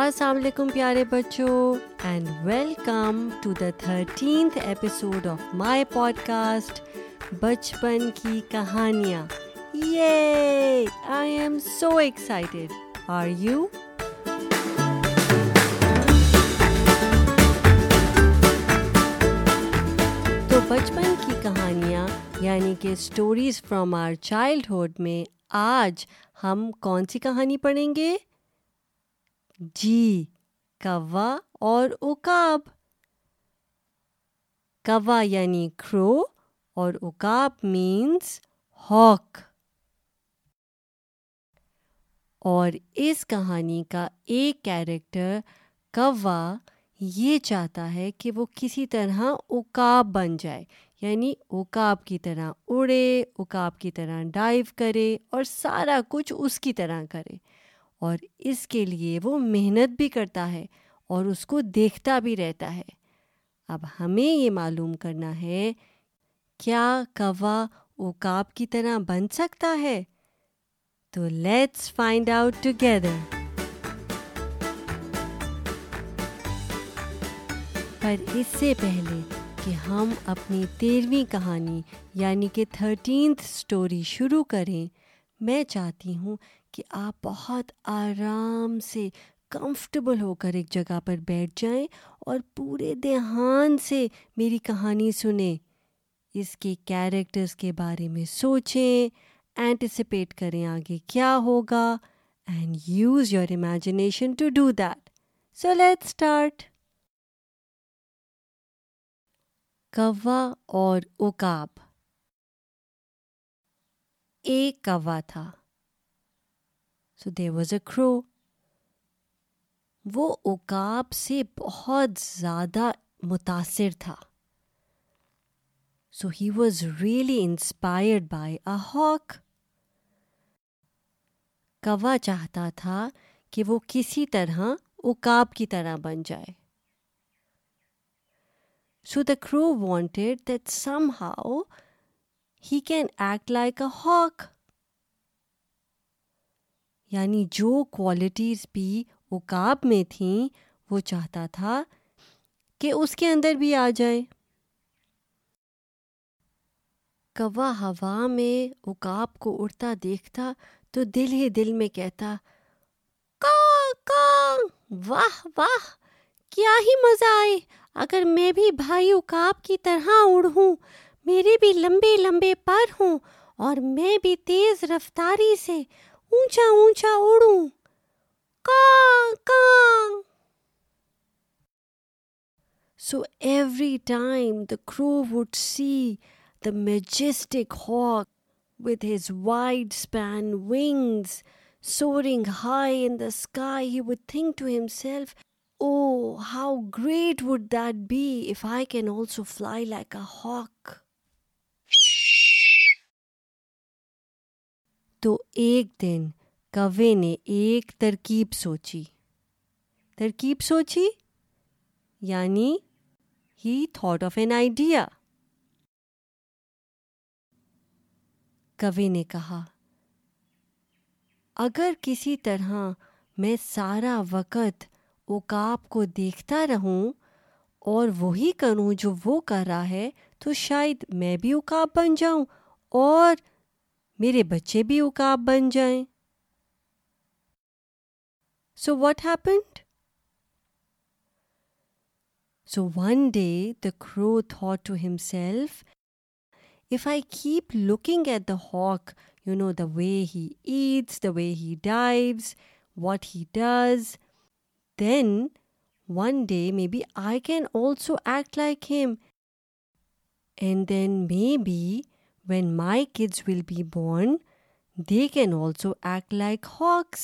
السلام علیکم پیارے بچوں and welcome to the thirteenth episode of my podcast بچپن کی کہانیاں یہ I am so excited are you تو بچپن کی کہانیاں یعنی کہ اسٹوریز فرام آر چائلڈہڈ میں آج ہم کون سی کہانی پڑھیں گے جی کوا اور اکاب کوا یعنی کرو اور اکاب مینس ہاک اور اس کہانی کا ایک کیریکٹر کوا یہ چاہتا ہے کہ وہ کسی طرح اکاب بن جائے یعنی اکاب کی طرح اڑے اکاب کی طرح ڈائیو کرے اور سارا کچھ اس کی طرح کرے اور اس کے لیے وہ محنت بھی کرتا ہے اور اس کو دیکھتا بھی رہتا ہے اب ہمیں یہ معلوم کرنا ہے کیا کوا اوکاب کی طرح بن سکتا ہے تو لیٹس فائنڈ آؤٹ ٹوگیدر پر اس سے پہلے کہ ہم اپنی تیرہویں کہانی یعنی کہ تھرٹینتھ اسٹوری شروع کریں میں چاہتی ہوں کہ آپ بہت آرام سے کمفرٹیبل ہو کر ایک جگہ پر بیٹھ جائیں اور پورے دھیان سے میری کہانی سنیں اس کے کیریکٹرز کے بارے میں سوچیں اینٹیسپیٹ کریں آگے کیا ہوگا and use your imagination to do that so let start کوا اور اوکاب ایک کوا تھا سو دیر واز اے کرو وہ اوکاب سے بہت زیادہ متاثر تھا so he was really inspired by a hawk کوا چاہتا تھا کہ وہ کسی طرح اوکاب کی طرح بن جائے so the crow wanted that somehow he can act like a hawk یعنی جو کوالٹیز بھی عقاب میں تھیں وہ چاہتا تھا کہ اس کے اندر بھی آ جائے کوا ہوا میں عقاب کو اڑتا دیکھتا تو دل ہی دل میں کہتا کان واہ واہ کیا ہی مزہ آئے اگر میں بھی بھائی عقاب کی طرح اڑوں میرے بھی لمبے لمبے پر ہوں اور میں بھی تیز رفتاری سے اونچا اونچا اڑوں سو every time the crow would see the majestic hawk with his wide span wings soaring high in the sky he would think to himself oh how great would that be if I can also fly like a hawk تو ایک دن کوے نے ایک ترکیب سوچی ترکیب سوچی یعنی he thought of an idea کوے نے کہا اگر کسی طرح میں سارا وقت اوکاپ کو دیکھتا رہوں اور وہی کروں جو وہ کر رہا ہے تو شاید میں بھی اوکاپ بن جاؤں اور میرے بچے بھی اکاب بن جائیں so what happened so one day the crow thought to himself if I keep looking at the hawk you know the way he eats the way he dives what he does then one day maybe I can also act like him and then maybe when my kids will be born they can also act like hawks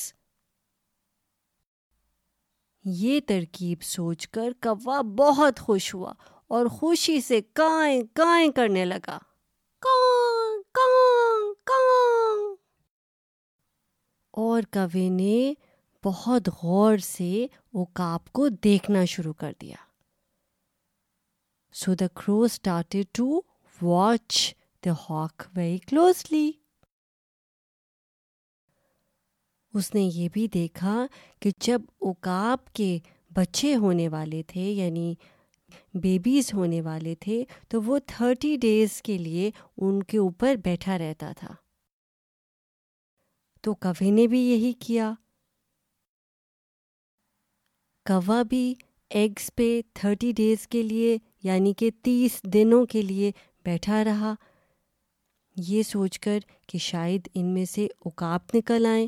یہ ترکیب سوچ کر کوا بہت خوش ہوا اور خوشی سے کائیں کائیں کرنے لگا کان کان کان اور کوے نے بہت غور سے کاپ کو دیکھنا شروع کر دیا so the crow started to watch hawk very closely. اس نے یہ بھی دیکھا کہ جب اوکاب کے بچے ہونے والے تھے یعنی بیبیز ہونے والے تھے تو وہ تھرٹی ڈیز کے لیے ان کے اوپر بیٹھا رہتا تھا تو کوے نے بھی یہی کیا کوا بھی ایگز پہ تھرٹی ڈیز کے لیے یعنی کہ تیس دنوں کے لیے بیٹھا رہا یہ سوچ کر کہ شاید ان میں سے اکاپ نکل آئیں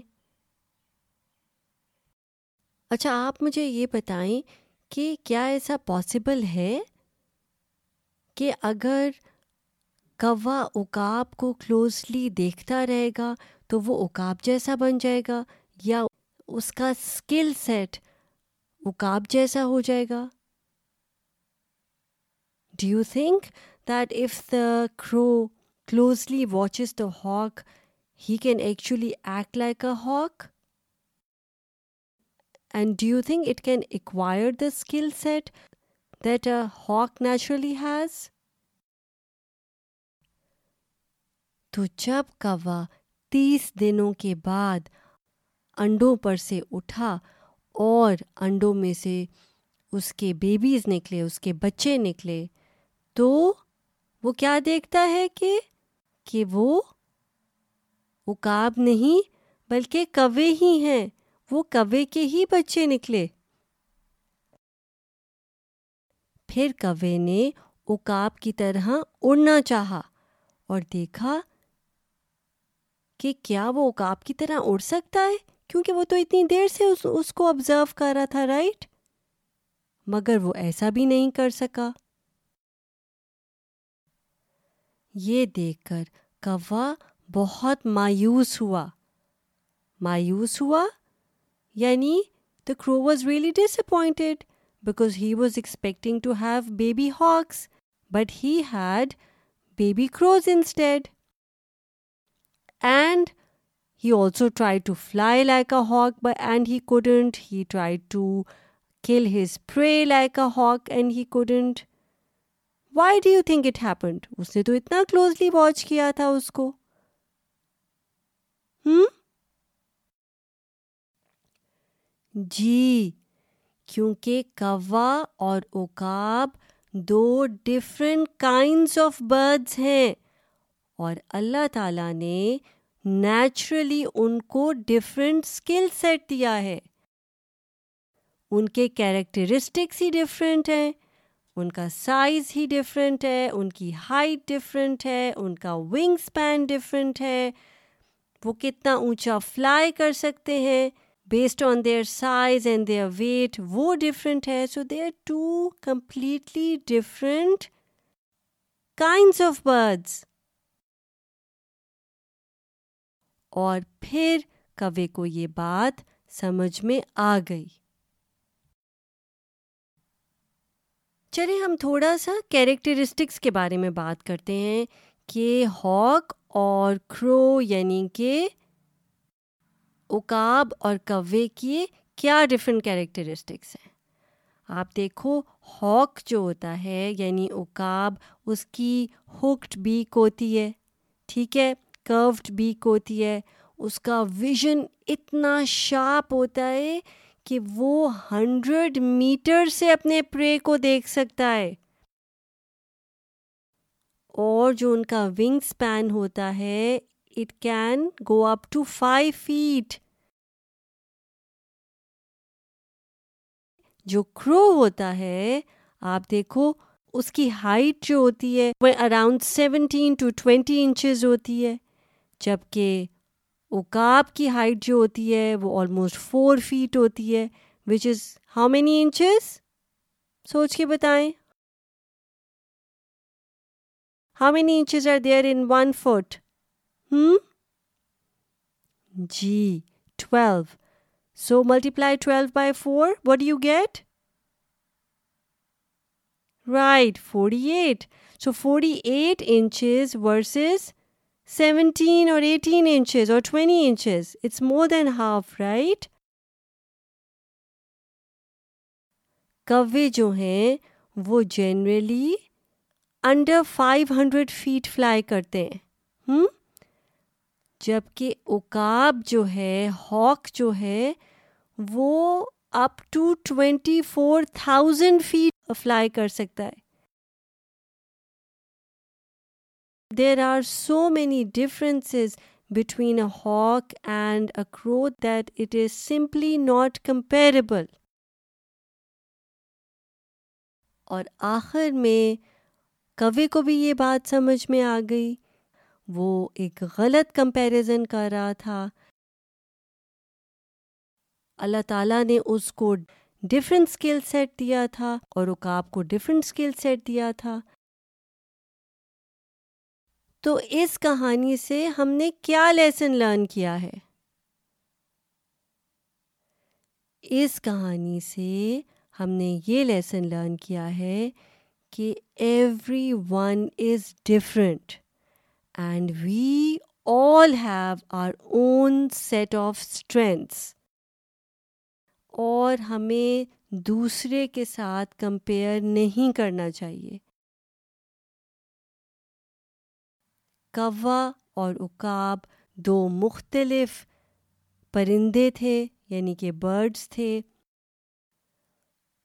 اچھا آپ مجھے یہ بتائیں کہ کیا ایسا پاسبل ہے کہ اگر کوا اکاپ کو کلوزلی دیکھتا رہے گا تو وہ اکاپ جیسا بن جائے گا یا اس کا اسکل سیٹ اکاپ جیسا ہو جائے گا do you think that if the crow closely watches the hawk he can actually act like a hawk and do you think it can acquire the skill set that a hawk naturally has تو جب کوا تیس دنوں کے بعد انڈوں پر سے اٹھا اور انڈوں میں سے اس کے بیبیز نکلے اس کے بچے نکلے تو وہ کیا دیکھتا ہے کہ کہ وہ اکاب نہیں بلکہ کوے ہی ہیں وہ کوے کے ہی بچے نکلے پھر کوے نے اکاب کی طرح اڑنا چاہا اور دیکھا کہ کیا وہ اکاب کی طرح اڑ سکتا ہے کیونکہ وہ تو اتنی دیر سے اس کو ابزرو کر رہا تھا رائٹ مگر وہ ایسا بھی نہیں کر سکا یہ دیکھ کر کوا بہت مایوس ہوا مایوس ہوا یعنی the crow was really disappointed because he was expecting to have baby hawks but he had baby crows instead and he also try to fly like a hawk and he couldn't he try to kill his prey like a hawk and he couldn't why do you think it happened اس نے تو اتنا closely watch کیا تھا اس کو ہوں جی کیونکہ کوا اور اوکاب دو ڈفرینٹ کائنڈس آف برڈس ہیں اور اللہ تعالیٰ نے نیچرلی ان کو ڈفرینٹ اسکل سیٹ دیا ہے ان کے کیریکٹرسٹکس ہی ڈفرینٹ ہیں ان کا سائز ہی ڈفرینٹ ہے ان کی ہائٹ ڈفرینٹ ہے ان کا ونگ اسپین ڈفرینٹ ہے وہ کتنا اونچا فلائی کر سکتے ہیں based on their size and their weight وہ ڈفرینٹ ہے so they are two completely different kinds of birds اور پھر کوے کو یہ بات سمجھ میں آ گئی چلے ہم تھوڑا سا کیریکٹرسٹکس کے بارے میں بات کرتے ہیں کہ ہاک اور کرو یعنی کہ اکاب اور کوے کی کیا ڈفرینٹ کیریکٹرسٹکس ہیں آپ دیکھو ہاک جو ہوتا ہے یعنی اکاب اس کی ہکڈ بیک ہوتی ہے ٹھیک ہے کروڈ بیک ہوتی ہے اس کا ویژن اتنا شارپ ہوتا ہے کہ وہ ہنڈریڈ میٹر سے اپنے پرے کو دیکھ سکتا ہے اور جو ان کا ونگ سپین ہوتا ہے it can go up to feet جو کرو ہوتا ہے آپ دیکھو اس کی ہائٹ جو ہوتی ہے وہ around seventeen to twenty inches ہوتی ہے جبکہ اوکاب کی ہائٹ جو ہوتی ہے وہ آلموسٹ فور فیٹ ہوتی ہے which is how many inches سوچ کے بتائیں how many inches are there in one foot ہوں جی twelve so multiply twelve by four what you get right forty eight so forty eight inches versus seventeen اور eighteen inches اور twenty inches it's more than half right کوے جو ہیں وہ generally under five hundred feet fly کرتے ہیں ہوں جبکہ اکاب جو ہے ہاک جو ہے وہ up to twenty four thousand feet fly کر سکتا ہے there are so many differences between a hawk and a crow that it is simply not comparable اور آخر میں کوے کو بھی یہ بات سمجھ میں آ گئی وہ ایک غلط کمپیریزن کر رہا تھا اللہ تعالیٰ نے اس کو ڈفرینٹ اسکل سیٹ دیا تھا اور رکاب کو ڈفرینٹ اسکل سیٹ دیا تھا تو اس کہانی سے ہم نے کیا لیسن لرن کیا ہے اس کہانی سے ہم نے یہ لیسن لرن کیا ہے کہ every one is different and we all have our own set of strengths اور ہمیں دوسرے کے ساتھ کمپیئر نہیں کرنا چاہیے کوا اور اکاب دو مختلف پرندے تھے یعنی کہ برڈز تھے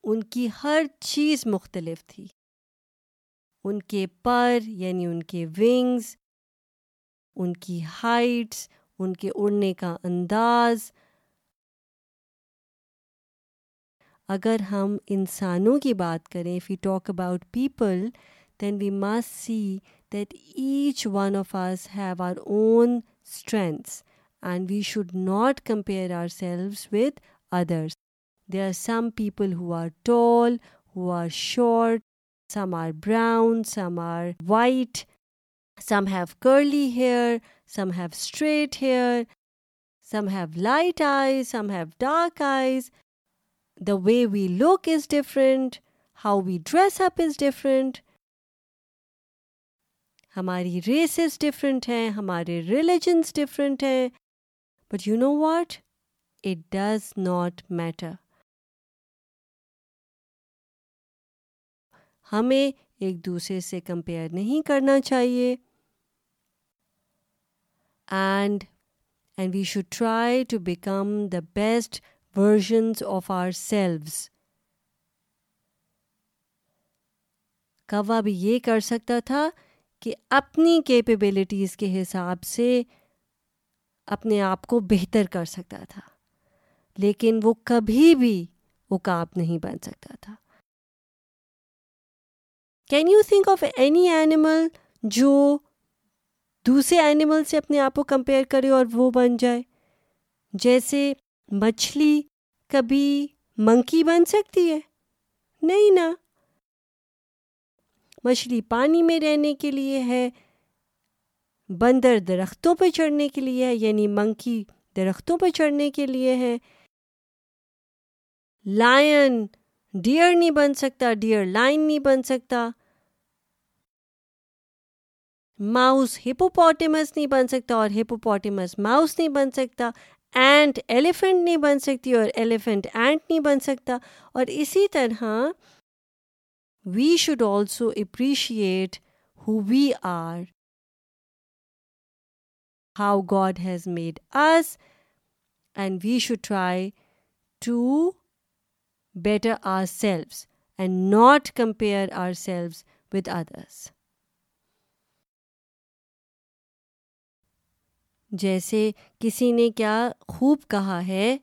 ان کی ہر چیز مختلف تھی ان کے پر یعنی ان کے ونگز ان کی ہائٹس ان کے اڑنے کا انداز اگر ہم انسانوں کی بات کریں if you talk about people then we see Let each one of us have our own strengths, and we should not compare ourselves with others. There are some people who are tall, who are short, some are brown, some are white, some have curly hair, some have straight hair, some have light eyes, some have dark eyes. The way we look is different, how we dress up is different, ہماری races different ہیں ہمارے religions different ہیں but you know what it does not matter ہمیں ایک دوسرے سے compare نہیں کرنا چاہیے and and we should try to become the best versions of ourselves کوا بھی یہ کر سکتا تھا کہ اپنی کیپیبلٹیز کے حساب سے اپنے آپ کو بہتر کر سکتا تھا لیکن وہ کبھی بھی اکاب نہیں بن سکتا تھا can you think of any animal جو دوسرے اینیمل سے اپنے آپ کو کمپیئر کرے اور وہ بن جائے جیسے مچھلی کبھی منکی بن سکتی ہے نہیں نا مچھلی پانی میں رہنے کے لیے ہے بندر درختوں پہ چڑھنے کے لیے ہے یعنی منکی درختوں پہ چڑھنے کے لیے ہے لائن ڈیئر نہیں بن سکتا ڈیئر لائن نہیں بن سکتا ماؤس ہپوپوٹیمس نہیں بن سکتا اور ہپوپوٹیمس ماؤس نہیں بن سکتا اینٹ ایلیفنٹ نہیں بن سکتی اور ایلیفنٹ اینٹ نہیں بن سکتا اور اسی طرح we should also appreciate who we are how God has made us and we should try to better ourselves and not compare ourselves with others جیسے کسی نے کیا خوب کہا ہے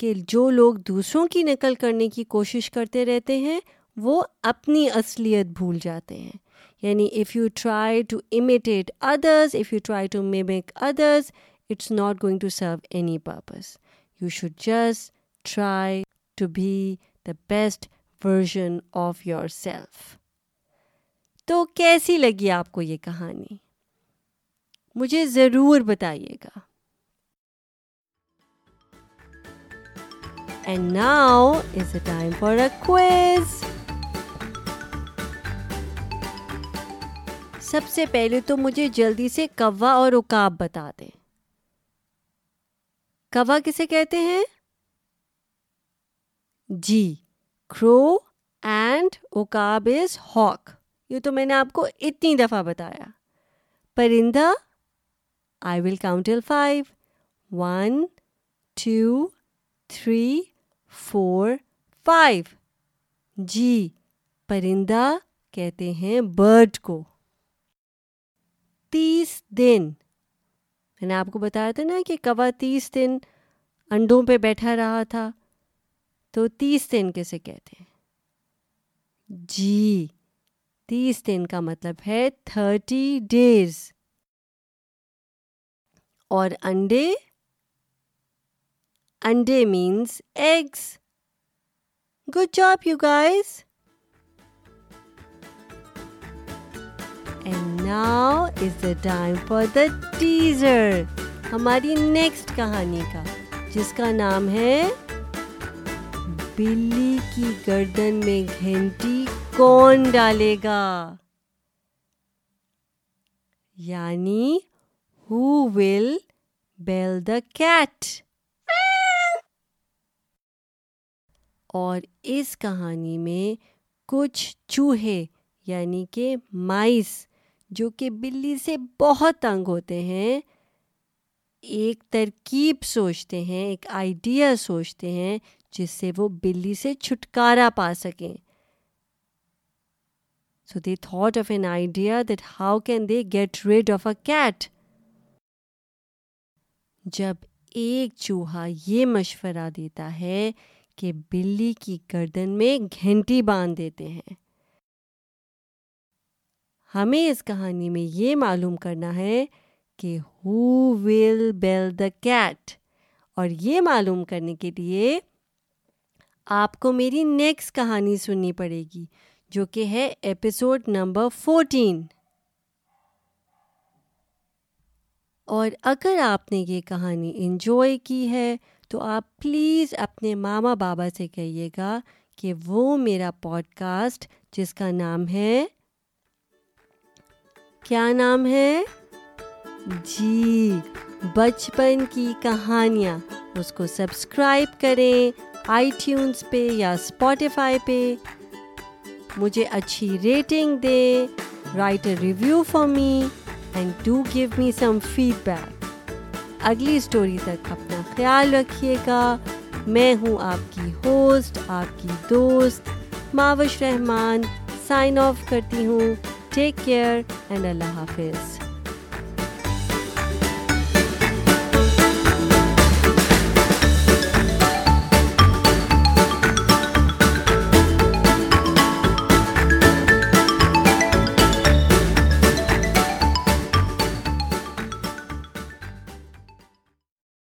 کہ جو لوگ دوسروں کی نقل کرنے کی کوشش کرتے رہتے ہیں وہ اپنی اصلیت بھول جاتے ہیں یعنی if you try to imitate others if you try to mimic others it's not going to serve any purpose you should just try to be the best version of yourself تو کیسی لگی آپ کو یہ کہانی مجھے ضرور بتائیے گا and now is a time for سب سے پہلے تو مجھے جلدی سے کوا اور اوکاب بتا دیں کوا کسے کہتے ہیں جی کرو اینڈ اوکاب از ہاک یہ تو میں نے آپ کو اتنی دفعہ بتایا پرندہ I will count five one two three four five جی پرندہ کہتے ہیں برڈ کو تیس دن میں نے آپ کو بتایا تھا نا کہ کوا تیس دن انڈوں پہ بیٹھا رہا تھا تو تیس دن کیسے کہتے ہیں جی تیس دن کا مطلب ہے تھرٹی ڈیز اور انڈے انڈے means eggs good job you guys now is the time for the teaser ہماری نیکسٹ کہانی کا جس کا نام ہے بلی کی گردن میں گھنٹی کون ڈالے گا یعنی ہو ول بیل دا کیٹ اور اس کہانی میں کچھ چوہے یعنی کہ مائس جو کہ بلی سے بہت تنگ ہوتے ہیں ایک ترکیب سوچتے ہیں ایک آئیڈیا سوچتے ہیں جس سے وہ بلی سے چھٹکارا پا سکیں so the idea that how can they get rid of a cat جب ایک چوہا یہ مشورہ دیتا ہے کہ بلی کی گردن میں گھنٹی باندھ دیتے ہیں ہمیں اس کہانی میں یہ معلوم کرنا ہے کہ ہو ول بیل دا کیٹ اور یہ معلوم کرنے کے لیے آپ کو میری نیکسٹ کہانی سننی پڑے گی جو کہ ہے ایپیسوڈ نمبر فورٹین اور اگر آپ نے یہ کہانی انجوائے کی ہے تو آپ پلیز اپنے ماما بابا سے کہیے گا کہ وہ میرا پوڈ کاسٹ جس کا نام ہے کیا نام ہے جی بچپن کی کہانیاں اس کو سبسکرائب کریں آئی ٹیونس پہ یا اسپوٹیفائی پہ مجھے اچھی ریٹنگ دیں write a review for me and do give me some feedback اگلی اسٹوری تک اپنا خیال رکھیے گا میں ہوں آپ کی ہوسٹ آپ کی دوست معاوش رحمان سائن آف کرتی ہوں ٹیک کیئر اللہ حافظ